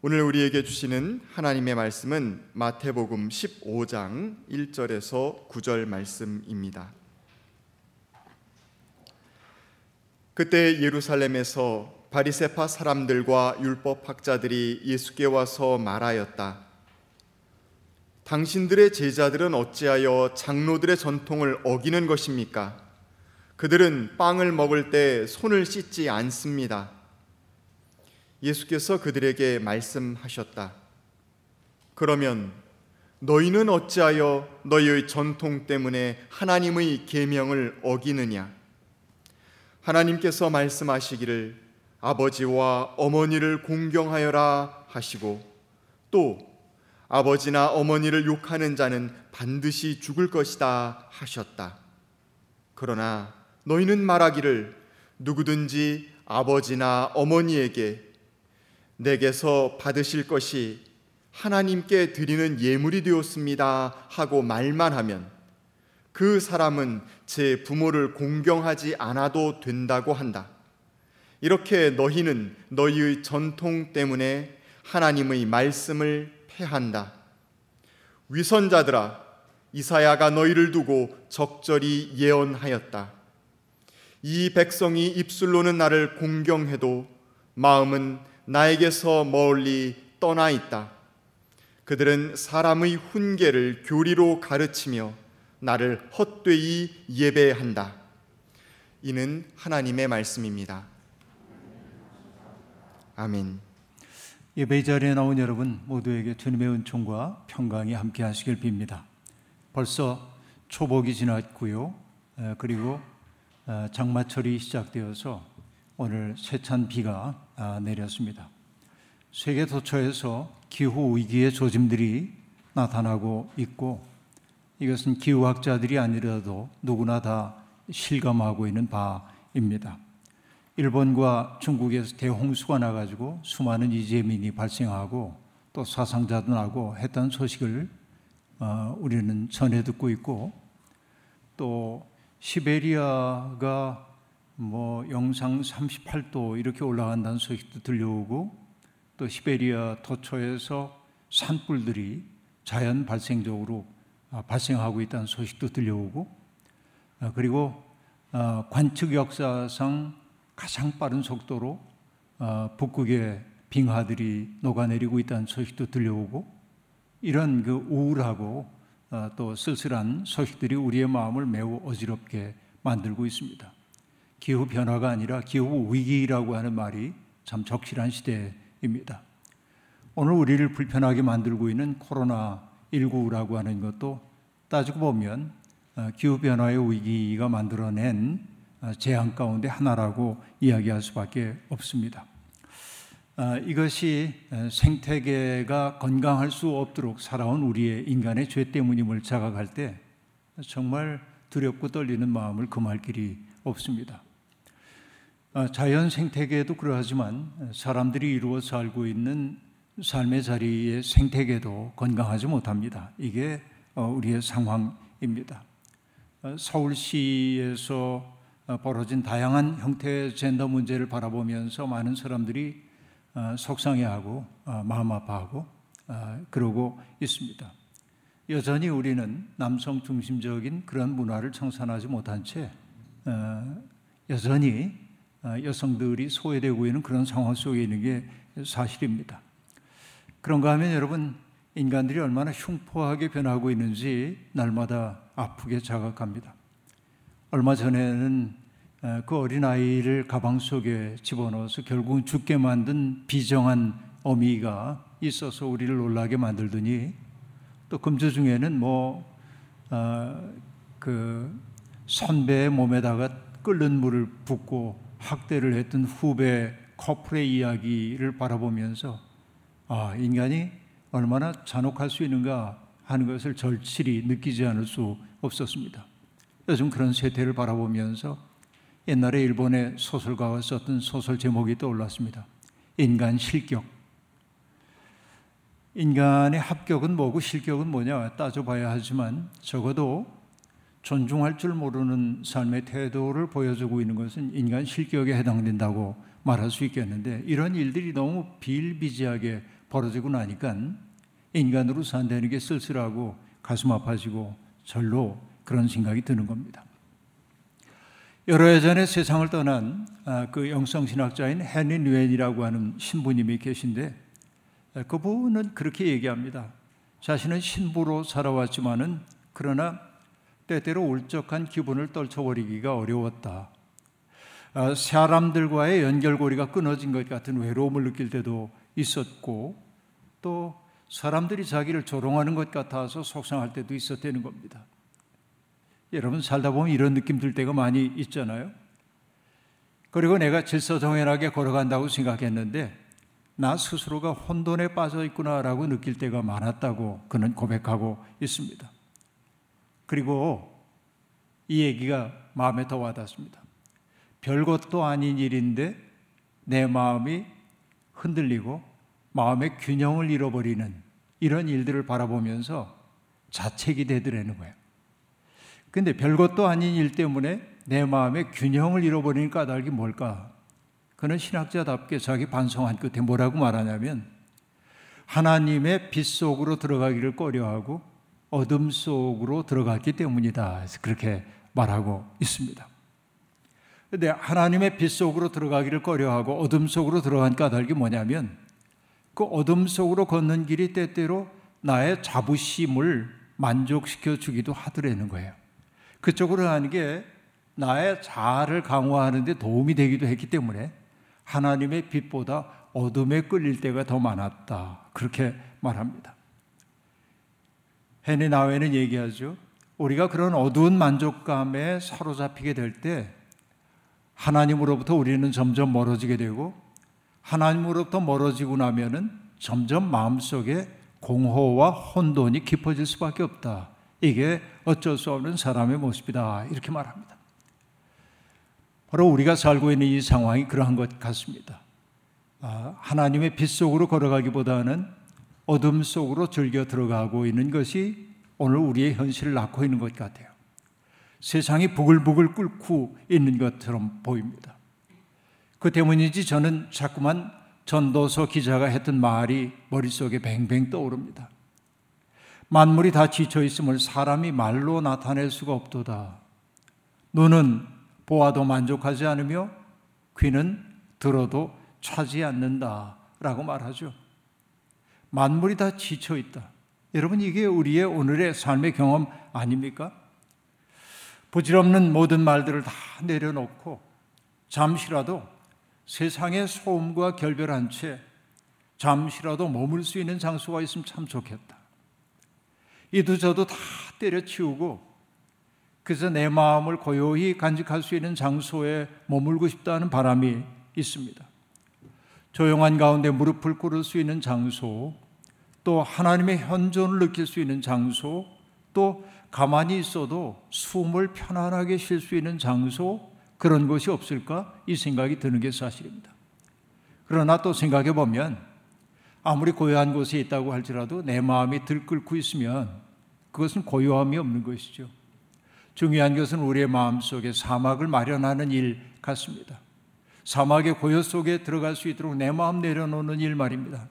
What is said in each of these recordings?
오늘 우리에게 주시는 하나님의 말씀은 마태복음 15장 1절에서 9절 말씀입니다. 그때 예루살렘에서 바리세파 사람들과 율법 학자들이 예수께 와서 말하였다. 당신들의 제자들은 어찌하여 장로들의 전통을 어기는 것입니까? 그들은 빵을 먹을 때 손을 씻지 않습니다. 예수께서 그들에게 말씀하셨다. 그러면 너희는 어찌하여 너희의 전통 때문에 하나님의 계명을 어기느냐? 하나님께서 말씀하시기를 아버지와 어머니를 공경하여라 하시고 또 아버지나 어머니를 욕하는 자는 반드시 죽을 것이다 하셨다. 그러나 너희는 말하기를 누구든지 아버지나 어머니에게 내게서 받으실 것이 하나님께 드리는 예물이 되었습니다 하고 말만 하면 그 사람은 제 부모를 공경하지 않아도 된다고 한다. 이렇게 너희는 너희의 전통 때문에 하나님의 말씀을 패한다. 위선자들아, 이사야가 너희를 두고 적절히 예언하였다. 이 백성이 입술로는 나를 공경해도 마음은 나에게서 멀리 떠나 있다. 그들은 사람의 훈계를 교리로 가르치며 나를 헛되이 예배한다. 이는 하나님의 말씀입니다. 아멘. 예배 자리에 나온 여러분 모두에게 주님의 은총과 평강이 함께 하시길 빕니다. 벌써 초복이 지났고요. 그리고 장마철이 시작되어서 오늘 세찬 비가 아, 내렸습니다. 세계 도처에서 기후 위기의 조짐들이 나타나고 있고 이것은 기후학자들이 아니라도 누구나 다 실감하고 있는 바입니다. 일본과 중국에서 대홍수가 나가지고 수많은 이재민이 발생하고 또 사상자도 나고 했던 소식을 어, 우리는 전해 듣고 있고 또 시베리아가 뭐 영상 38도 이렇게 올라간다는 소식도 들려오고 또 시베리아 도처에서 산불들이 자연 발생적으로 아, 발생하고 있다는 소식도 들려오고 아, 그리고 아, 관측 역사상 가장 빠른 속도로 북극의 빙하들이 녹아내리고 있다는 소식도 들려오고 이런 그 우울하고 또 쓸쓸한 소식들이 우리의 마음을 매우 어지럽게 만들고 있습니다. 기후 변화가 아니라 기후 위기라고 하는 말이 참 적실한 시대입니다. 오늘 우리를 불편하게 만들고 있는 코로나 19라고 하는 것도 따지고 보면 어, 기후 변화의 위기가 만들어낸 어, 재앙 가운데 하나라고 이야기할 수밖에 없습니다. 어, 이것이 생태계가 건강할 수 없도록 살아온 우리의 인간의 죄 때문임을 자각할 때 정말 두렵고 떨리는 마음을 금할 길이 없습니다. 자연 생태계도 그러하지만 사람들이 이루어 살고 있는 삶의 자리의 생태계도 건강하지 못합니다. 이게 어, 우리의 상황입니다. 어, 서울시에서 어, 벌어진 다양한 형태의 젠더 문제를 바라보면서 많은 사람들이 속상해하고 마음 아파하고 그러고 있습니다. 여전히 우리는 남성 중심적인 그런 문화를 청산하지 못한 채 여전히 여성들이 소외되고 있는 그런 상황 속에 있는 게 사실입니다. 그런가 하면 여러분 인간들이 얼마나 흉포하게 변하고 있는지 날마다 아프게 자각합니다. 얼마 전에는 그 어린아이를 가방 속에 집어넣어서 결국은 죽게 만든 비정한 어미가 있어서 우리를 놀라게 만들더니 또 금주 중에는 뭐그 어, 선배의 몸에다가 끓는 물을 붓고 학대를 했던 후배 커플의 이야기를 바라보면서 아, 인간이 얼마나 잔혹할 수 있는가 하는 것을 절실히 느끼지 않을 수 없었습니다. 요즘 그런 세태를 바라보면서 옛날에 일본의 소설가가 썼던 소설 제목이 떠올랐습니다. 인간 실격. 인간의 합격은 뭐고 실격은 뭐냐 따져봐야 하지만 적어도 존중할 줄 모르는 삶의 태도를 보여주고 있는 것은 인간 실격에 해당된다고 말할 수 있겠는데 이런 일들이 너무 비일비재하게 벌어지고 나니까 인간으로 산다는 게 쓸쓸하고 가슴 아파지고 절로 그런 생각이 드는 겁니다. 여러 해 전에 세상을 떠난 아, 그 영성신학자인 헨리 뉴엔이라고 하는 신부님이 계신데 아, 그분은 그렇게 얘기합니다. 자신은 신부로 살아왔지만은 그러나 때때로 울적한 기분을 떨쳐버리기가 어려웠다. 아, 사람들과의 연결고리가 끊어진 것 같은 외로움을 느낄 때도 있었고 또 사람들이 자기를 조롱하는 것 같아서 속상할 때도 있었다는 겁니다. 여러분 살다 보면 이런 느낌 들 때가 많이 있잖아요. 그리고 내가 질서정연하게 걸어간다고 생각했는데 나 스스로가 혼돈에 빠져 있구나라고 느낄 때가 많았다고 그는 고백하고 있습니다. 그리고 이 얘기가 마음에 더 와닿습니다. 별것도 아닌 일인데 내 마음이 흔들리고 마음의 균형을 잃어버리는 이런 일들을 바라보면서 자책이 되더라는 거예요. 근데 별것도 아닌 일 때문에 내 마음의 균형을 잃어버리는 까닭이 뭘까? 그는 신학자답게 자기 반성한 끝에 뭐라고 말하냐면 하나님의 빛 속으로 들어가기를 꺼려하고 어둠 속으로 들어갔기 때문이다. 그렇게 말하고 있습니다. 근데 하나님의 빛 속으로 들어가기를 꺼려하고 어둠 속으로 들어간 까닭이 뭐냐면 그 어둠 속으로 걷는 길이 때때로 나의 자부심을 만족시켜 주기도 하더라는 거예요. 그쪽으로 하는 게 나의 자아를 강화하는 데 도움이 되기도 했기 때문에 하나님의 빛보다 어둠에 끌릴 때가 더 많았다. 그렇게 말합니다. 헤니 나웨는 얘기하죠. 우리가 그런 어두운 만족감에 사로잡히게 될 때 하나님으로부터 우리는 점점 멀어지게 되고 하나님으로부터 멀어지고 나면은 점점 마음속에 공허와 혼돈이 깊어질 수밖에 없다. 이게 어쩔 수 없는 사람의 모습이다. 이렇게 말합니다. 바로 우리가 살고 있는 이 상황이 그러한 것 같습니다. 아, 하나님의 빛 속으로 걸어가기보다는 어둠 속으로 즐겨 들어가고 있는 것이 오늘 우리의 현실을 낳고 있는 것 같아요. 세상이 부글부글 끓고 있는 것처럼 보입니다. 그 때문인지 저는 자꾸만 전도서 기자가 했던 말이 머릿속에 뱅뱅 떠오릅니다. 만물이 다 지쳐 있음을 사람이 말로 나타낼 수가 없도다. 눈은 보아도 만족하지 않으며 귀는 들어도 차지 않는다. 라고 말하죠. 만물이 다 지쳐 있다. 여러분, 이게 우리의 오늘의 삶의 경험 아닙니까? 부질없는 모든 말들을 다 내려놓고 잠시라도 세상의 소음과 결별한 채 잠시라도 머물 수 있는 장소가 있으면 참 좋겠다. 이도 저도 다 때려치우고 그래서 내 마음을 고요히 간직할 수 있는 장소에 머물고 싶다는 바람이 있습니다. 조용한 가운데 무릎을 꿇을 수 있는 장소, 또 하나님의 현존을 느낄 수 있는 장소, 또 가만히 있어도 숨을 편안하게 쉴 수 있는 장소, 그런 곳이 없을까? 이 생각이 드는 게 사실입니다. 그러나 또 생각해 보면 아무리 고요한 곳에 있다고 할지라도 내 마음이 들끓고 있으면 그것은 고요함이 없는 것이죠. 중요한 것은 우리의 마음 속에 사막을 마련하는 일 같습니다. 사막의 고요 속에 들어갈 수 있도록 내 마음 내려놓는 일 말입니다.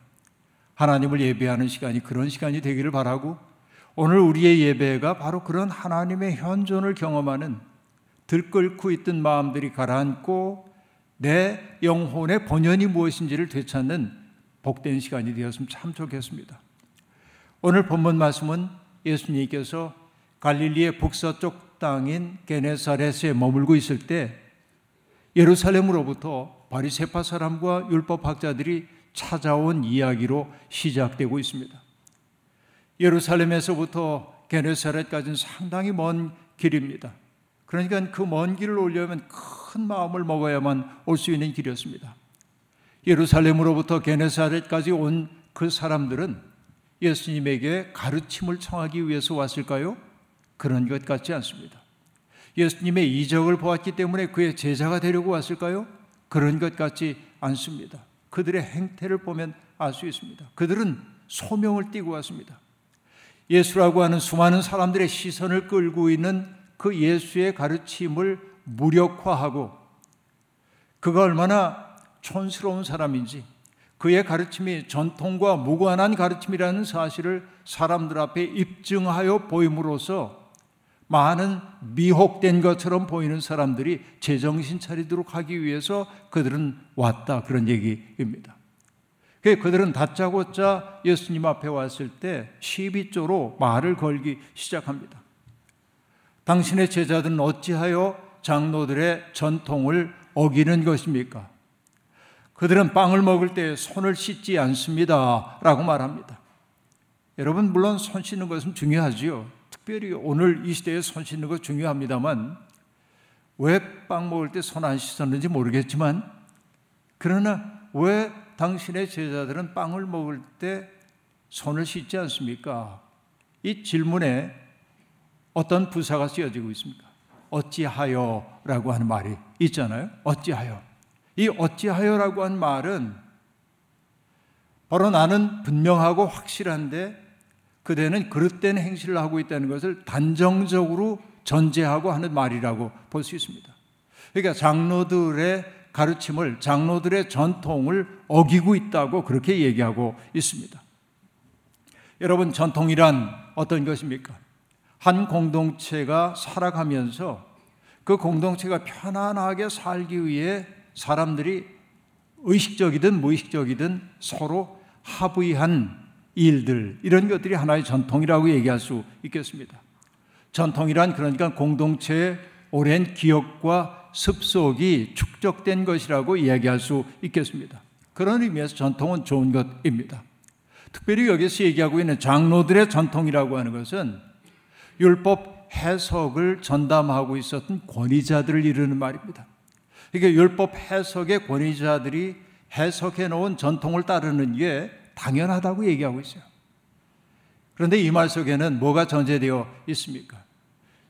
하나님을 예배하는 시간이 그런 시간이 되기를 바라고 오늘 우리의 예배가 바로 그런 하나님의 현존을 경험하는 들끓고 있던 마음들이 가라앉고 내 영혼의 본연이 무엇인지를 되찾는 복된 시간이 되었으면 참 좋겠습니다. 오늘 본문 말씀은 예수님께서 갈릴리의 북서쪽 땅인 게네사렛에 머물고 있을 때 예루살렘으로부터 바리세파 사람과 율법 학자들이 찾아온 이야기로 시작되고 있습니다. 예루살렘에서부터 게네사렛까지는 상당히 먼 길입니다. 그러니까 그 먼 길을 오려면 큰 마음을 먹어야만 올 수 있는 길이었습니다. 예루살렘으로부터 게네사렛까지 온 그 사람들은 예수님에게 가르침을 청하기 위해서 왔을까요? 그런 것 같지 않습니다. 예수님의 이적을 보았기 때문에 그의 제자가 되려고 왔을까요? 그런 것 같지 않습니다. 그들의 행태를 보면 알 수 있습니다. 그들은 소명을 띠고 왔습니다. 예수라고 하는 수많은 사람들의 시선을 끌고 있는 그 예수의 가르침을 무력화하고 그가 얼마나 촌스러운 사람인지 그의 가르침이 전통과 무관한 가르침이라는 사실을 사람들 앞에 입증하여 보임으로써 많은 미혹된 것처럼 보이는 사람들이 제정신 차리도록 하기 위해서 그들은 왔다 그런 얘기입니다. 그들은 다짜고짜 예수님 앞에 왔을 때 시비조로 말을 걸기 시작합니다. 당신의 제자들은 어찌하여 장로들의 전통을 어기는 것입니까? 그들은 빵을 먹을 때 손을 씻지 않습니다. 라고 말합니다. 여러분, 물론 손 씻는 것은 중요하지요. 특별히 오늘 이 시대에 손 씻는 것 중요합니다만, 왜 빵 먹을 때 손 안 씻었는지 모르겠지만, 그러나 왜 당신의 제자들은 빵을 먹을 때 손을 씻지 않습니까? 이 질문에 어떤 부사가 쓰여지고 있습니까? 어찌하여 라고 하는 말이 있잖아요. 어찌하여. 이 어찌하여라고 한 말은 바로 나는 분명하고 확실한데 그대는 그릇된 행실을 하고 있다는 것을 단정적으로 전제하고 하는 말이라고 볼 수 있습니다. 그러니까 장로들의 가르침을 장로들의 전통을 어기고 있다고 그렇게 얘기하고 있습니다. 여러분 전통이란 어떤 것입니까? 한 공동체가 살아가면서 그 공동체가 편안하게 살기 위해 사람들이 의식적이든 무의식적이든 서로 합의한 일들 이런 것들이 하나의 전통이라고 얘기할 수 있겠습니다. 전통이란 그러니까 공동체의 오랜 기억과 습속이 축적된 것이라고 이야기할 수 있겠습니다. 그런 의미에서 전통은 좋은 것입니다. 특별히 여기서 얘기하고 있는 장로들의 전통이라고 하는 것은 율법 해석을 전담하고 있었던 권위자들을 이르는 말입니다. 이게 율법 해석의 권위자들이 해석해 놓은 전통을 따르는 게 당연하다고 얘기하고 있어요. 그런데 이 말 속에는 뭐가 전제되어 있습니까?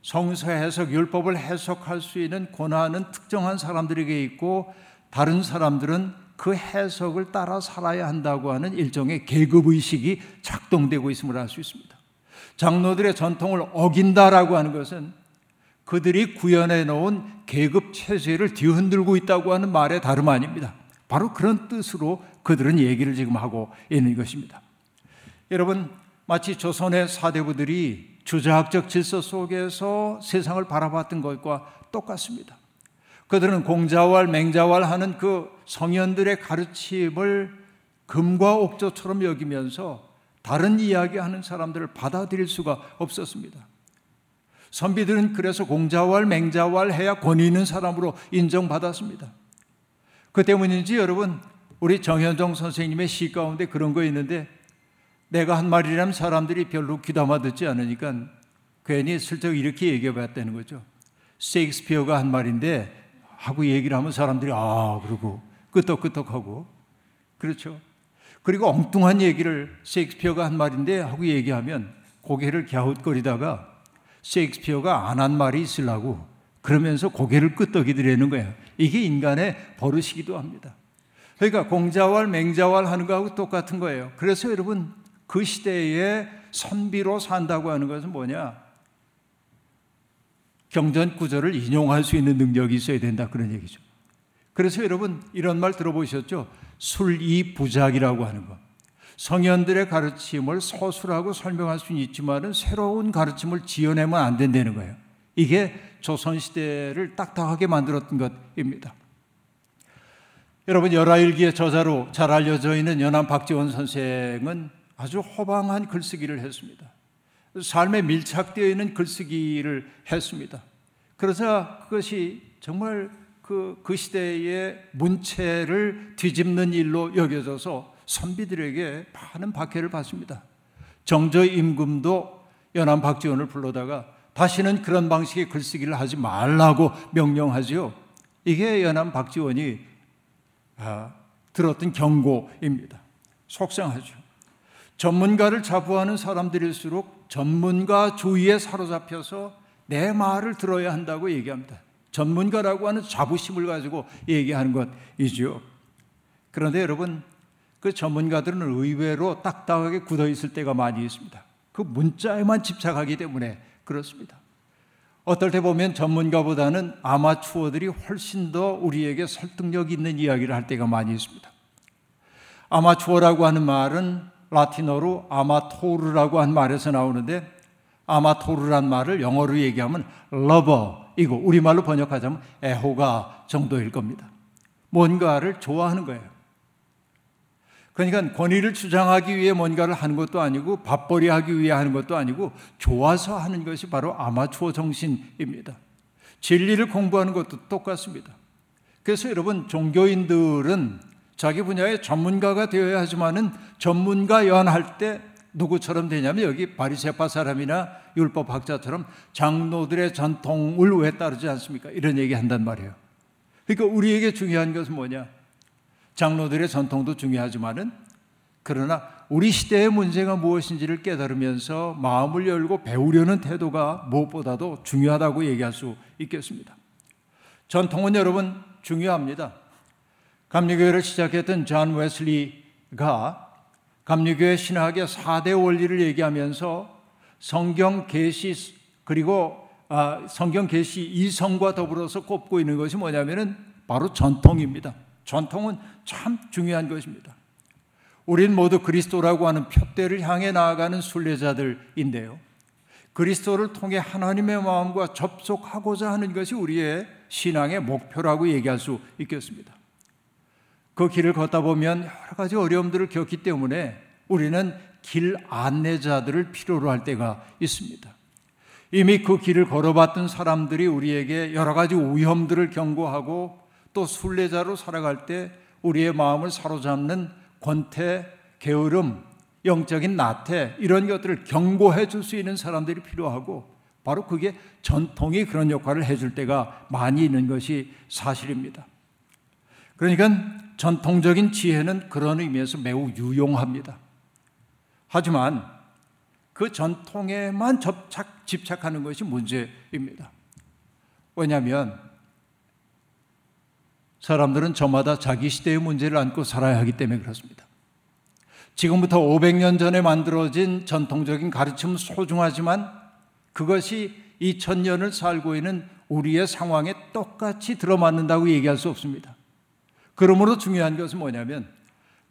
성서 해석, 율법을 해석할 수 있는 권한은 특정한 사람들에게 있고 다른 사람들은 그 해석을 따라 살아야 한다고 하는 일종의 계급의식이 작동되고 있음을 알 수 있습니다. 장로들의 전통을 어긴다라고 하는 것은 그들이 구현해 놓은 계급 체제를 뒤흔들고 있다고 하는 말의 다름 아닙니다. 바로 그런 뜻으로 그들은 얘기를 지금 하고 있는 것입니다. 여러분, 마치 조선의 사대부들이 주자학적 질서 속에서 세상을 바라봤던 것과 똑같습니다. 그들은 공자왈, 맹자왈 하는 그 성현들의 가르침을 금과 옥조처럼 여기면서 다른 이야기하는 사람들을 받아들일 수가 없었습니다. 선비들은 그래서 공자왈, 맹자왈 해야 권위 있는 사람으로 인정받았습니다. 그 때문인지 여러분, 우리 정현정 선생님의 시 가운데 그런 거 있는데 내가 한 말이라면 사람들이 별로 귀담아 듣지 않으니까 괜히 슬쩍 이렇게 얘기해 봤다는 거죠. 셰익스피어가 한 말인데 하고 얘기를 하면 사람들이 아, 그러고 끄떡끄떡하고 그렇죠. 그리고 엉뚱한 얘기를 셰익스피어가 한 말인데 하고 얘기하면 고개를 갸웃거리다가 셰익스피어가 안 한 말이 있으려고 그러면서 고개를 끄덕이더라는 거예요. 이게 인간의 버릇이기도 합니다. 그러니까 공자왈 맹자왈 하는 거하고 똑같은 거예요. 그래서 여러분 그 시대에 선비로 산다고 하는 것은 뭐냐? 경전 구절을 인용할 수 있는 능력이 있어야 된다 그런 얘기죠. 그래서 여러분 이런 말 들어보셨죠? 술이 부작이라고 하는 것. 성현들의 가르침을 서술하고 설명할 수는 있지만은 새로운 가르침을 지어내면 안 된다는 거예요. 이게 조선시대를 딱딱하게 만들었던 것입니다. 여러분, 열하일기의 저자로 잘 알려져 있는 연암 박지원 선생은 아주 호방한 글쓰기를 했습니다. 삶에 밀착되어 있는 글쓰기를 했습니다. 그래서 그것이 정말 그, 그 시대의 문체를 뒤집는 일로 여겨져서 선비들에게 많은 박해를 받습니다. 정저 임금도 연안 박지원을 불러다가 다시는 그런 방식의 글쓰기를 하지 말라고 명령하지요. 이게 연안 박지원이 아, 들었던 경고입니다. 속상하죠. 전문가를 자부하는 사람들일수록 전문가 주의에 사로잡혀서 내 말을 들어야 한다고 얘기합니다. 전문가라고 하는 자부심을 가지고 얘기하는 것이죠. 그런데 여러분, 그 전문가들은 의외로 딱딱하게 굳어 있을 때가 많이 있습니다. 그 문자에만 집착하기 때문에 그렇습니다. 어떨 때 보면 전문가보다는 아마추어들이 훨씬 더 우리에게 설득력 있는 이야기를 할 때가 많이 있습니다. 아마추어라고 하는 말은 라틴어로 아마토르라고 한 말에서 나오는데 아마토르란 말을 영어로 얘기하면 러버이고 우리말로 번역하자면 애호가 정도일 겁니다. 뭔가를 좋아하는 거예요. 그러니까 권위를 주장하기 위해 뭔가를 하는 것도 아니고 밥벌이 하기 위해 하는 것도 아니고 좋아서 하는 것이 바로 아마추어 정신입니다. 진리를 공부하는 것도 똑같습니다. 그래서 여러분 종교인들은 자기 분야의 전문가가 되어야 하지만은 전문가 연할 때 누구처럼 되냐면 여기 바리새파 사람이나 율법학자처럼 장로들의 전통을 왜 따르지 않습니까? 이런 얘기 한단 말이에요. 그러니까 우리에게 중요한 것은 뭐냐? 장로들의 전통도 중요하지만은 그러나 우리 시대의 문제가 무엇인지를 깨달으면서 마음을 열고 배우려는 태도가 무엇보다도 중요하다고 얘기할 수 있겠습니다. 전통은 여러분 중요합니다. 감리교회를 시작했던 존 웨슬리가 감리교회 신학의 4대 원리를 얘기하면서 성경 계시 그리고 아, 성경 계시 이성과 더불어서 꼽고 있는 것이 뭐냐면은 바로 전통입니다. 전통은 참 중요한 것입니다. 우린 모두 그리스도라고 하는 표대를 향해 나아가는 순례자들인데요. 그리스도를 통해 하나님의 마음과 접속하고자 하는 것이 우리의 신앙의 목표라고 얘기할 수 있겠습니다. 그 길을 걷다 보면 여러 가지 어려움들을 겪기 때문에 우리는 길 안내자들을 필요로 할 때가 있습니다. 이미 그 길을 걸어봤던 사람들이 우리에게 여러 가지 위험들을 경고하고 또 순례자로 살아갈 때 우리의 마음을 사로잡는 권태, 게으름, 영적인 나태 이런 것들을 경고해 줄 수 있는 사람들이 필요하고 바로 그게 전통이 그런 역할을 해줄 때가 많이 있는 것이 사실입니다. 그러니까 전통적인 지혜는 그런 의미에서 매우 유용합니다. 하지만 그 전통에만 접착, 집착하는 것이 문제입니다. 왜냐하면 사람들은 저마다 자기 시대의 문제를 안고 살아야 하기 때문에 그렇습니다. 지금부터 500년 전에 만들어진 전통적인 가르침은 소중하지만 그것이 2000년을 살고 있는 우리의 상황에 똑같이 들어맞는다고 얘기할 수 없습니다. 그러므로 중요한 것은 뭐냐면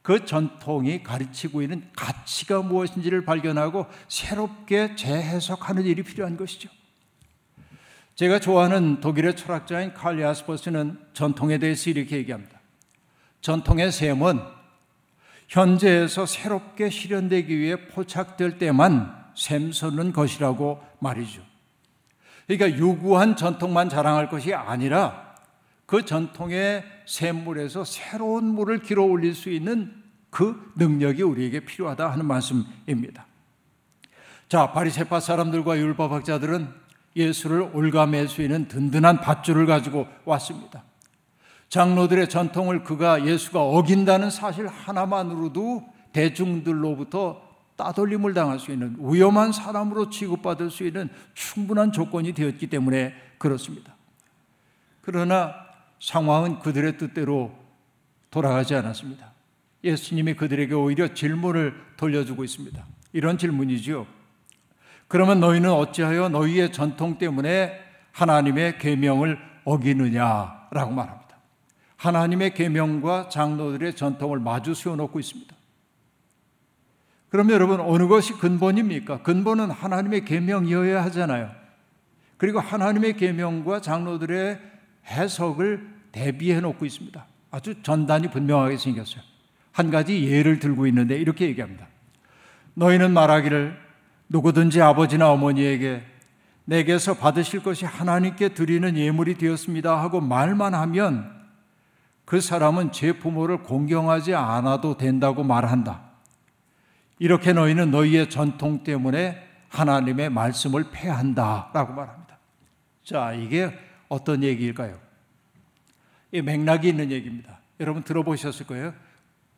그 전통이 가르치고 있는 가치가 무엇인지를 발견하고 새롭게 재해석하는 일이 필요한 것이죠. 제가 좋아하는 독일의 철학자인 칼 야스퍼스는 전통에 대해서 이렇게 얘기합니다. 전통의 셈은 현재에서 새롭게 실현되기 위해 포착될 때만 샘솟는 것이라고 말이죠. 그러니까 유구한 전통만 자랑할 것이 아니라 그 전통의 샘물에서 새로운 물을 길어 올릴 수 있는 그 능력이 우리에게 필요하다 하는 말씀입니다. 자, 바리새파 사람들과 율법학자들은 예수를 올가맬 수 있는 든든한 밧줄을 가지고 왔습니다. 장로들의 전통을 그가 예수가 어긴다는 사실 하나만으로도 대중들로부터 따돌림을 당할 수 있는 위험한 사람으로 취급받을 수 있는 충분한 조건이 되었기 때문에 그렇습니다. 그러나 상황은 그들의 뜻대로 돌아가지 않았습니다. 예수님이 그들에게 오히려 질문을 돌려주고 있습니다. 이런 질문이지요. 그러면 너희는 어찌하여 너희의 전통 때문에 하나님의 계명을 어기느냐라고 말합니다. 하나님의 계명과 장로들의 전통을 마주 세워 놓고 있습니다. 그럼 여러분 어느 것이 근본입니까? 근본은 하나님의 계명이어야 하잖아요. 그리고 하나님의 계명과 장로들의 해석을 대비해 놓고 있습니다. 아주 전단이 분명하게 생겼어요. 한 가지 예를 들고 있는데 이렇게 얘기합니다. 너희는 말하기를 누구든지 아버지나 어머니에게 내게서 받으실 것이 하나님께 드리는 예물이 되었습니다 하고 말만 하면 그 사람은 제 부모를 공경하지 않아도 된다고 말한다. 이렇게 너희는 너희의 전통 때문에 하나님의 말씀을 폐한다. 라고 말합니다. 자, 이게 어떤 얘기일까요? 이 맥락이 있는 얘기입니다. 여러분 들어보셨을 거예요.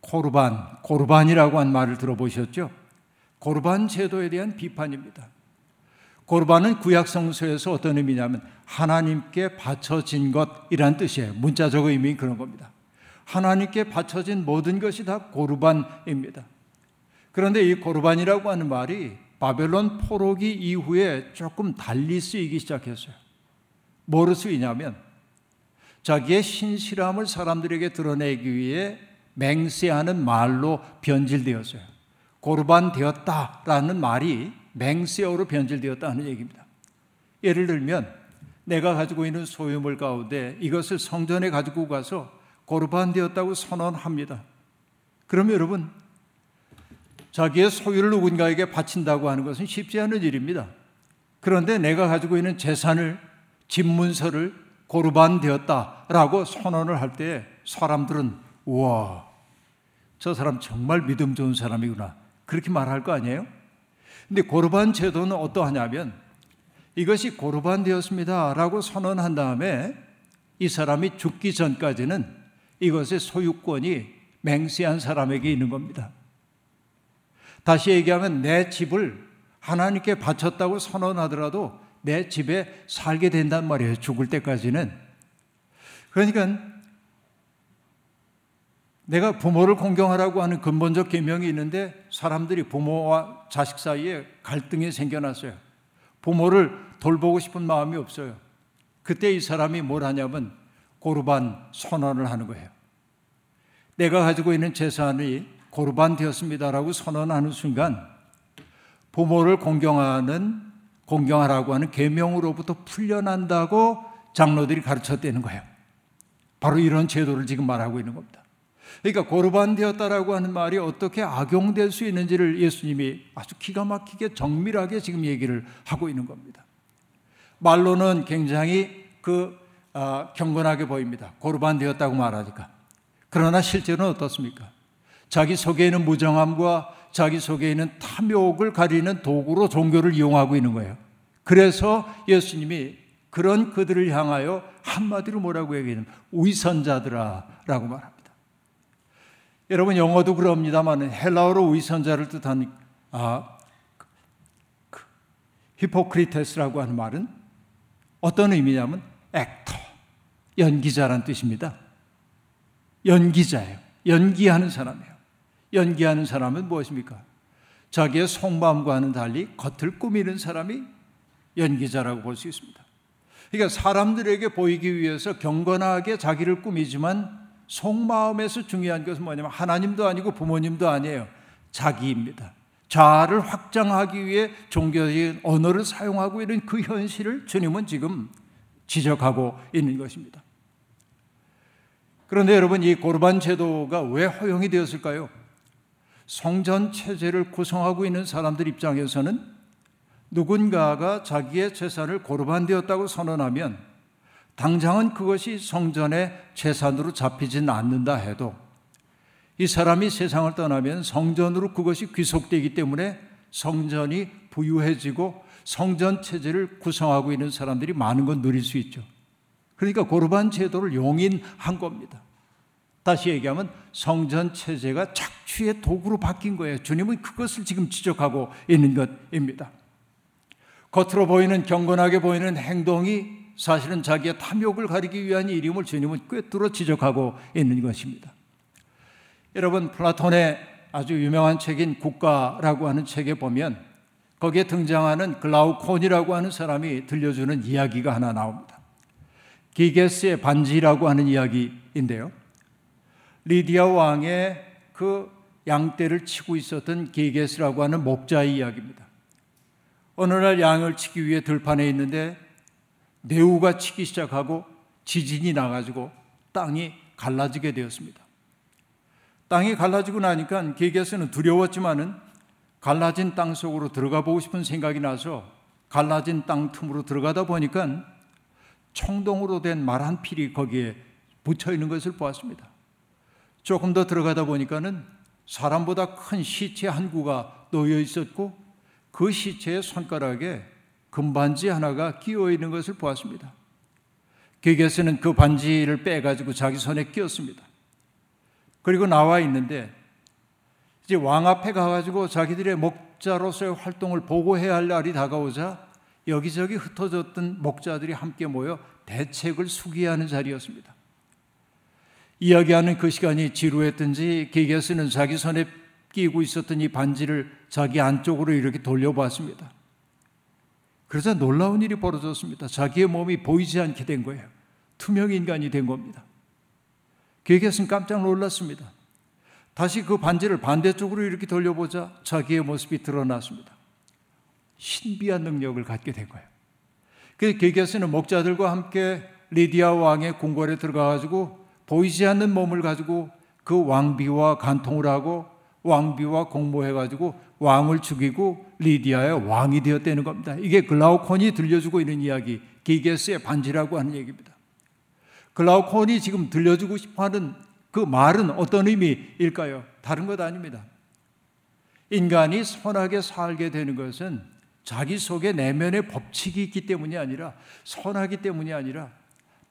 코르반, 고르반이라고 한 말을 들어보셨죠? 고르반 제도에 대한 비판입니다. 고르반은 구약 성서에서 어떤 의미냐면 하나님께 바쳐진 것이란 뜻이에요. 문자적 의미 그런 겁니다. 하나님께 바쳐진 모든 것이 다 고르반입니다. 그런데 이 고르반이라고 하는 말이 바벨론 포로기 이후에 조금 달리 쓰이기 시작했어요. 뭐로 쓰이냐면 자기의 신실함을 사람들에게 드러내기 위해 맹세하는 말로 변질되었어요. 고르반 되었다라는 말이 맹세어로 변질되었다는 얘기입니다. 예를 들면 내가 가지고 있는 소유물 가운데 이것을 성전에 가지고 가서 고르반 되었다고 선언합니다. 그러면 여러분 자기의 소유를 누군가에게 바친다고 하는 것은 쉽지 않은 일입니다. 그런데 내가 가지고 있는 재산을 집문서를 고르반 되었다라고 선언을 할 때 사람들은 우와 저 사람 정말 믿음 좋은 사람이구나 그렇게 말할 거 아니에요? 근데 고르반 제도는 어떠하냐면 이것이 고르반 되었습니다라고 선언한 다음에 이 사람이 죽기 전까지는 이것의 소유권이 맹세한 사람에게 있는 겁니다. 다시 얘기하면 내 집을 하나님께 바쳤다고 선언하더라도 내 집에 살게 된단 말이에요. 죽을 때까지는. 그러니까 내가 부모를 공경하라고 하는 근본적 계명이 있는데 사람들이 부모와 자식 사이에 갈등이 생겨났어요. 부모를 돌보고 싶은 마음이 없어요. 그때 이 사람이 뭘 하냐면 고르반 선언을 하는 거예요. 내가 가지고 있는 재산이 고르반 되었습니다라고 선언하는 순간 부모를 공경하는 공경하라고 하는 계명으로부터 풀려난다고 장로들이 가르쳤다는 거예요. 바로 이런 제도를 지금 말하고 있는 겁니다. 그러니까 고르반 되었다라고 하는 말이 어떻게 악용될 수 있는지를 예수님이 아주 기가 막히게 정밀하게 지금 얘기를 하고 있는 겁니다. 말로는 굉장히 그 아, 경건하게 보입니다. 고르반 되었다고 말하니까. 그러나 실제로는 어떻습니까? 자기 속에 있는 무정함과 자기 속에 있는 탐욕을 가리는 도구로 종교를 이용하고 있는 거예요. 그래서 예수님이 그런 그들을 향하여 한마디로 뭐라고 얘기하냐면 위선자들아 라고 말합니다. 여러분 영어도 그럽니다만 헬라어로 위선자를 뜻하는 아, 그, 히포크리테스라고 하는 말은 어떤 의미냐면 액터, 연기자란 뜻입니다. 연기자예요. 연기하는 사람이에요. 연기하는 사람은 무엇입니까? 자기의 속마음과는 달리 겉을 꾸미는 사람이 연기자라고 볼 수 있습니다. 그러니까 사람들에게 보이기 위해서 경건하게 자기를 꾸미지만 속마음에서 중요한 것은 뭐냐면 하나님도 아니고 부모님도 아니에요. 자기입니다. 자아를 확장하기 위해 종교적인 언어를 사용하고 있는 그 현실을 주님은 지금 지적하고 있는 것입니다. 그런데 여러분 이 고르반 제도가 왜 허용이 되었을까요? 성전 체제를 구성하고 있는 사람들 입장에서는 누군가가 자기의 재산을 고르반되었다고 선언하면 당장은 그것이 성전의 재산으로 잡히진 않는다 해도 이 사람이 세상을 떠나면 성전으로 그것이 귀속되기 때문에 성전이 부유해지고 성전 체제를 구성하고 있는 사람들이 많은 건 누릴 수 있죠. 그러니까 고르반 제도를 용인한 겁니다. 다시 얘기하면 성전 체제가 착취의 도구로 바뀐 거예요. 주님은 그것을 지금 지적하고 있는 것입니다. 겉으로 보이는 경건하게 보이는 행동이 사실은 자기의 탐욕을 가리기 위한 일임을 주님은 꿰뚫어 지적하고 있는 것입니다. 여러분 플라톤의 아주 유명한 책인 국가라고 하는 책에 보면 거기에 등장하는 글라우콘이라고 하는 사람이 들려주는 이야기가 하나 나옵니다. 기게스의 반지라고 하는 이야기인데요. 리디아 왕의 그 양떼를 치고 있었던 게게스라고 하는 목자의 이야기입니다. 어느 날 양을 치기 위해 들판에 있는데 내우가 치기 시작하고 지진이 나가지고 땅이 갈라지게 되었습니다. 땅이 갈라지고 나니까 게게스는 두려웠지만은 갈라진 땅 속으로 들어가 보고 싶은 생각이 나서 갈라진 땅 틈으로 들어가다 보니까 청동으로 된 말 한 필이 거기에 붙여 있는 것을 보았습니다. 조금 더 들어가다 보니까는 사람보다 큰 시체 한 구가 놓여 있었고 그 시체의 손가락에 금반지 하나가 끼어 있는 것을 보았습니다. 기계에서는 그 반지를 빼가지고 자기 손에 끼웠습니다. 그리고 나와 있는데 이제 왕 앞에 가가지고 자기들의 목자로서의 활동을 보고해야 할 날이 다가오자 여기저기 흩어졌던 목자들이 함께 모여 대책을 수기하는 자리였습니다. 이야기하는 그 시간이 지루했든지 기계스는 자기 손에 끼고 있었던 이 반지를 자기 안쪽으로 이렇게 돌려봤습니다. 그래서 놀라운 일이 벌어졌습니다. 자기의 몸이 보이지 않게 된 거예요. 투명 인간이 된 겁니다. 기계스는 깜짝 놀랐습니다. 다시 그 반지를 반대쪽으로 이렇게 돌려보자 자기의 모습이 드러났습니다. 신비한 능력을 갖게 된 거예요. 그 게게스는 목자들과 함께 리디아 왕의 궁궐에 들어가가지고 보이지 않는 몸을 가지고 그 왕비와 간통을 하고 왕비와 공모해가지고 왕을 죽이고 리디아의 왕이 되었다는 겁니다. 이게 글라우콘이 들려주고 있는 이야기, 기게스의 반지라고 하는 얘기입니다. 글라우콘이 지금 들려주고 싶어 하는 그 말은 어떤 의미일까요? 다른 것 아닙니다. 인간이 선하게 살게 되는 것은 자기 속에 내면의 법칙이 있기 때문이 아니라 선하기 때문이 아니라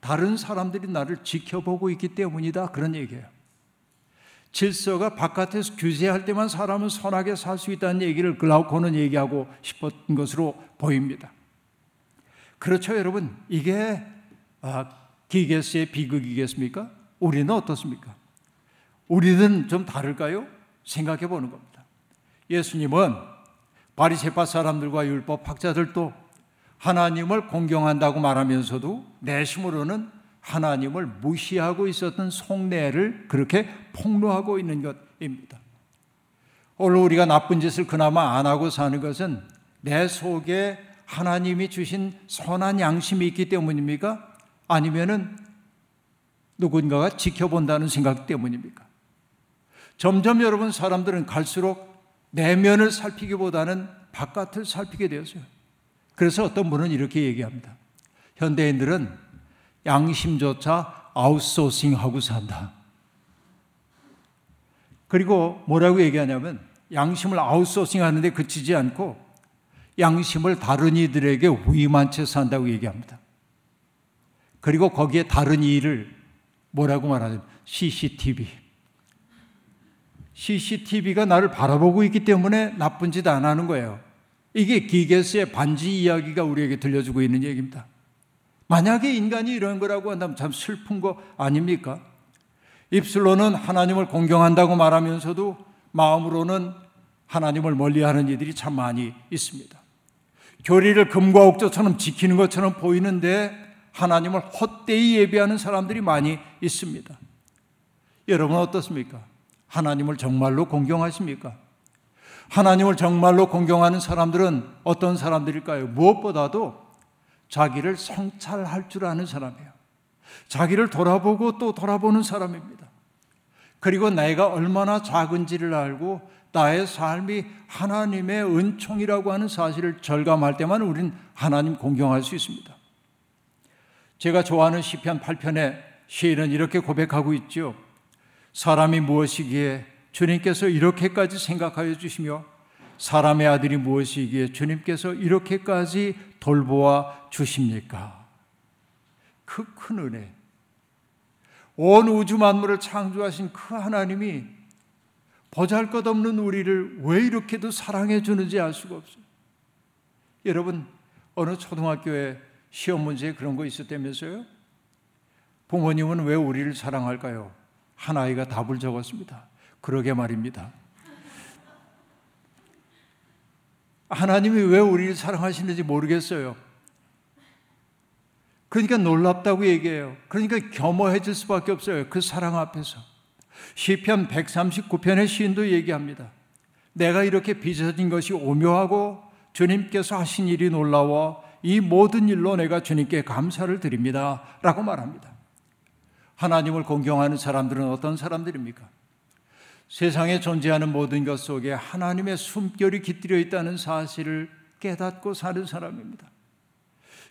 다른 사람들이 나를 지켜보고 있기 때문이다 그런 얘기예요. 질서가 바깥에서 규제할 때만 사람은 선하게 살 수 있다는 얘기를 글라우코는 얘기하고 싶었던 것으로 보입니다. 그렇죠, 여러분. 이게 아, 기게스의 비극이겠습니까? 우리는 어떻습니까? 우리는 좀 다를까요? 생각해 보는 겁니다. 예수님은 바리새파 사람들과 율법 학자들도 하나님을 공경한다고 말하면서도 내심으로는 하나님을 무시하고 있었던 속내를 그렇게 폭로하고 있는 것입니다. 오늘 우리가 나쁜 짓을 그나마 안 하고 사는 것은 내 속에 하나님이 주신 선한 양심이 있기 때문입니까? 아니면은 누군가가 지켜본다는 생각 때문입니까? 점점 여러분 사람들은 갈수록 내면을 살피기보다는 바깥을 살피게 되었어요. 그래서 어떤 분은 이렇게 얘기합니다. 현대인들은 양심조차 아웃소싱하고 산다. 그리고 뭐라고 얘기하냐면 양심을 아웃소싱 하는데 그치지 않고 양심을 다른 이들에게 위임한 채 산다고 얘기합니다. 그리고 거기에 다른 이를 뭐라고 말하냐면 CCTV. CCTV가 나를 바라보고 있기 때문에 나쁜 짓 안 하는 거예요. 이게 기게스의 반지 이야기가 우리에게 들려주고 있는 얘기입니다. 만약에 인간이 이런 거라고 한다면 참 슬픈 거 아닙니까? 입술로는 하나님을 공경한다고 말하면서도 마음으로는 하나님을 멀리하는 이들이 참 많이 있습니다. 교리를 금과 옥조처럼 지키는 것처럼 보이는데 하나님을 헛되이 예배하는 사람들이 많이 있습니다. 여러분 어떻습니까? 하나님을 정말로 공경하십니까? 하나님을 정말로 공경하는 사람들은 어떤 사람들일까요? 무엇보다도 자기를 성찰할 줄 아는 사람이에요. 자기를 돌아보고 또 돌아보는 사람입니다. 그리고 내가 얼마나 작은지를 알고 나의 삶이 하나님의 은총이라고 하는 사실을 절감할 때만 우리는 하나님 공경할 수 있습니다. 제가 좋아하는 시편 8편에 시인은 이렇게 고백하고 있죠. 사람이 무엇이기에 주님께서 이렇게까지 생각하여 주시며 사람의 아들이 무엇이기에 주님께서 이렇게까지 돌보아 주십니까? 그 큰 은혜. 온 우주 만물을 창조하신 그 하나님이 보잘 것 없는 우리를 왜 이렇게도 사랑해 주는지 알 수가 없어요. 여러분, 어느 초등학교에 시험 문제에 그런 거 있었다면서요? 부모님은 왜 우리를 사랑할까요? 한 아이가 답을 적었습니다. 그러게 말입니다. 하나님이 왜 우리를 사랑하시는지 모르겠어요. 그러니까 놀랍다고 얘기해요. 그러니까 겸허해질 수밖에 없어요. 그 사랑 앞에서. 시편 139편의 시인도 얘기합니다. 내가 이렇게 빚어진 것이 오묘하고 주님께서 하신 일이 놀라워 이 모든 일로 내가 주님께 감사를 드립니다. 라고 말합니다. 하나님을 공경하는 사람들은 어떤 사람들입니까? 세상에 존재하는 모든 것 속에 하나님의 숨결이 깃들여 있다는 사실을 깨닫고 사는 사람입니다.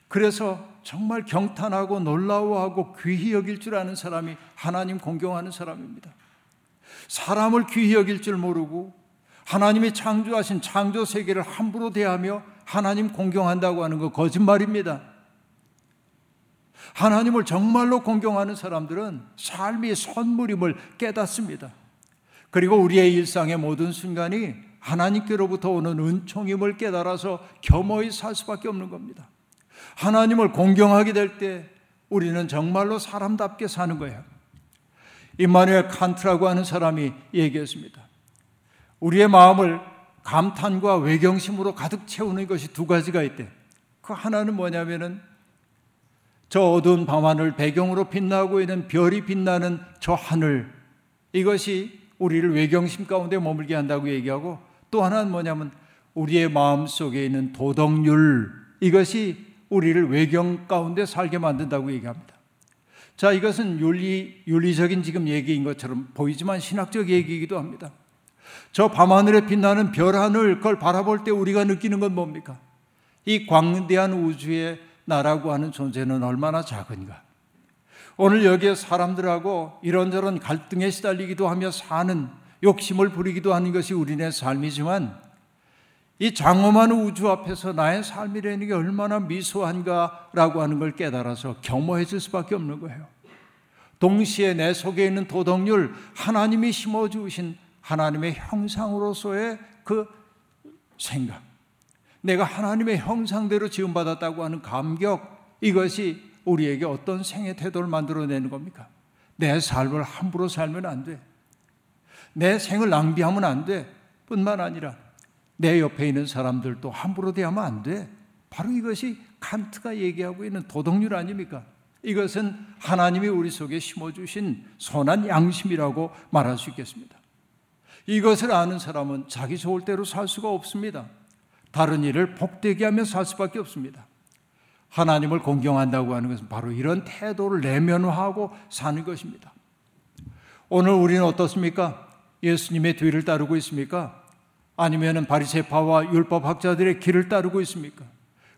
그래서 정말 경탄하고 놀라워하고 귀히 여길 줄 아는 사람이 하나님 공경하는 사람입니다. 사람을 귀히 여길 줄 모르고 하나님이 창조하신 창조 세계를 함부로 대하며 하나님 공경한다고 하는 거 거짓말입니다. 하나님을 정말로 공경하는 사람들은 삶이 선물임을 깨닫습니다. 그리고 우리의 일상의 모든 순간이 하나님께로부터 오는 은총임을 깨달아서 겸허히 살 수밖에 없는 겁니다. 하나님을 공경하게 될 때 우리는 정말로 사람답게 사는 거예요. 이마누엘 칸트라고 하는 사람이 얘기했습니다. 우리의 마음을 감탄과 외경심으로 가득 채우는 것이 두 가지가 있대. 그 하나는 뭐냐면은 저 어두운 밤하늘 배경으로 빛나고 있는 별이 빛나는 저 하늘 이것이 우리를 외경심 가운데 머물게 한다고 얘기하고 또 하나는 뭐냐면 우리의 마음 속에 있는 도덕률 이것이 우리를 외경 가운데 살게 만든다고 얘기합니다. 자, 이것은 윤리, 윤리적인 지금 얘기인 것처럼 보이지만 신학적 얘기이기도 합니다. 저 밤하늘에 빛나는 별 하늘, 그걸 바라볼 때 우리가 느끼는 건 뭡니까? 이 광대한 우주의 나라고 하는 존재는 얼마나 작은가. 오늘 여기에 사람들하고 이런저런 갈등에 시달리기도 하며 사는 욕심을 부리기도 하는 것이 우리네 삶이지만 이 장엄한 우주 앞에서 나의 삶이라는 게 얼마나 미소한가라고 하는 걸 깨달아서 겸허해질 수밖에 없는 거예요. 동시에 내 속에 있는 도덕률, 하나님이 심어주신 하나님의 형상으로서의 그 생각, 내가 하나님의 형상대로 지음받았다고 하는 감격, 이것이 우리에게 어떤 생의 태도를 만들어내는 겁니까? 내 삶을 함부로 살면 안 돼. 내 생을 낭비하면 안 돼. 뿐만 아니라 내 옆에 있는 사람들도 함부로 대하면 안 돼. 바로 이것이 칸트가 얘기하고 있는 도덕률 아닙니까? 이것은 하나님이 우리 속에 심어주신 선한 양심이라고 말할 수 있겠습니다. 이것을 아는 사람은 자기 좋을 대로 살 수가 없습니다. 다른 일을 복되게 하며 살 수밖에 없습니다. 하나님을 공경한다고 하는 것은 바로 이런 태도를 내면화하고 사는 것입니다. 오늘 우리는 어떻습니까? 예수님의 뒤를 따르고 있습니까? 아니면은 바리새파와 율법 학자들의 길을 따르고 있습니까?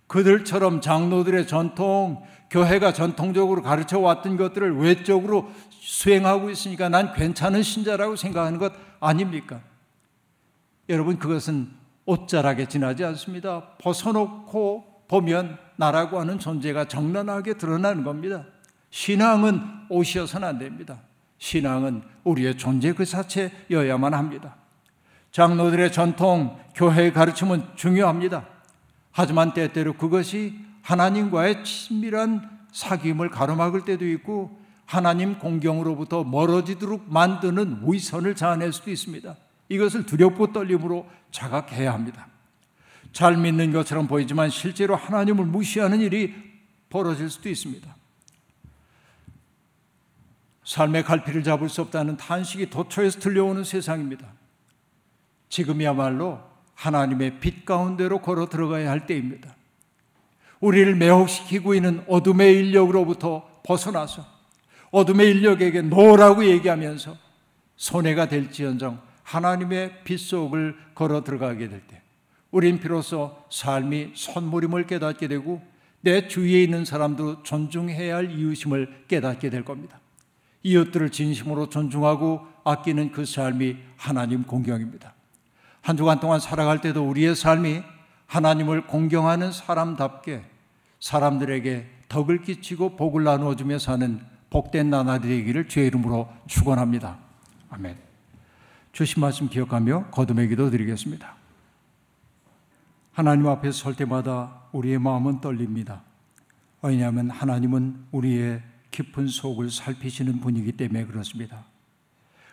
그들처럼 장로들의 전통, 교회가 전통적으로 가르쳐 왔던 것들을 외적으로 수행하고 있으니까 난 괜찮은 신자라고 생각하는 것 아닙니까? 여러분 그것은 옷자락에 지나지 않습니다. 벗어놓고 보면 나라고 하는 존재가 정난하게 드러나는 겁니다. 신앙은 옷이어서는 안 됩니다. 신앙은 우리의 존재 그 자체여야만 합니다. 장로들의 전통, 교회의 가르침은 중요합니다. 하지만 때때로 그것이 하나님과의 친밀한 사귐을 가로막을 때도 있고 하나님 공경으로부터 멀어지도록 만드는 위선을 자아낼 수도 있습니다. 이것을 두렵고 떨림으로 자각해야 합니다. 잘 믿는 것처럼 보이지만 실제로 하나님을 무시하는 일이 벌어질 수도 있습니다. 삶의 갈피를 잡을 수 없다는 탄식이 도처에서 들려오는 세상입니다. 지금이야말로 하나님의 빛 가운데로 걸어 들어가야 할 때입니다. 우리를 매혹시키고 있는 어둠의 인력으로부터 벗어나서 어둠의 인력에게 no라고 얘기하면서 손해가 될지언정 하나님의 빛 속을 걸어 들어가게 될 때, 우린 비로소 삶이 선물임을 깨닫게 되고 내 주위에 있는 사람도 존중해야 할 이웃임을 깨닫게 될 겁니다. 이웃들을 진심으로 존중하고 아끼는 그 삶이 하나님 공경입니다. 한 주간 동안 살아갈 때도 우리의 삶이 하나님을 공경하는 사람답게 사람들에게 덕을 끼치고 복을 나누어 주며 사는 복된 나날이 되기를 주의 이름으로 축원합니다. 아멘. 주신 말씀 기억하며 거듭의 기도 드리겠습니다. 하나님 앞에 설 때마다 우리의 마음은 떨립니다. 왜냐하면 하나님은 우리의 깊은 속을 살피시는 분이기 때문에 그렇습니다.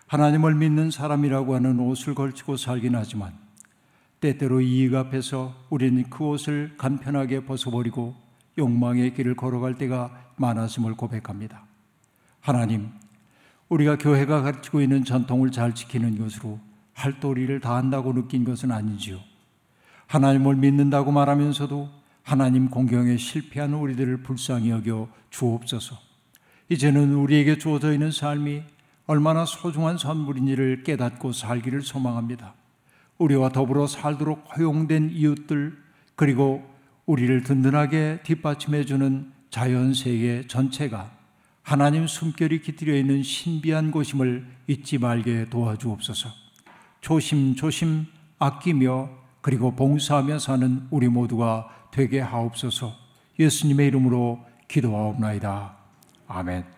하나님을 믿는 사람이라고 하는 옷을 걸치고 살긴 하지만 때때로 이익 앞에서 우리는 그 옷을 간편하게 벗어버리고 욕망의 길을 걸어갈 때가 많았음을 고백합니다. 하나님, 우리가 교회가 가르치고 있는 전통을 잘 지키는 것으로 할 도리를 다한다고 느낀 것은 아니지요. 하나님을 믿는다고 말하면서도 하나님 공경에 실패한 우리들을 불쌍히 여겨 주옵소서. 이제는 우리에게 주어져 있는 삶이 얼마나 소중한 선물인지를 깨닫고 살기를 소망합니다. 우리와 더불어 살도록 허용된 이웃들 그리고 우리를 든든하게 뒷받침해 주는 자연 세계 전체가 하나님 숨결이 깃들여 있는 신비한 곳임을 잊지 말게 도와주옵소서. 조심조심 아끼며 그리고 봉사하며 사는 우리 모두가 되게 하옵소서. 예수님의 이름으로 기도하옵나이다. 아멘.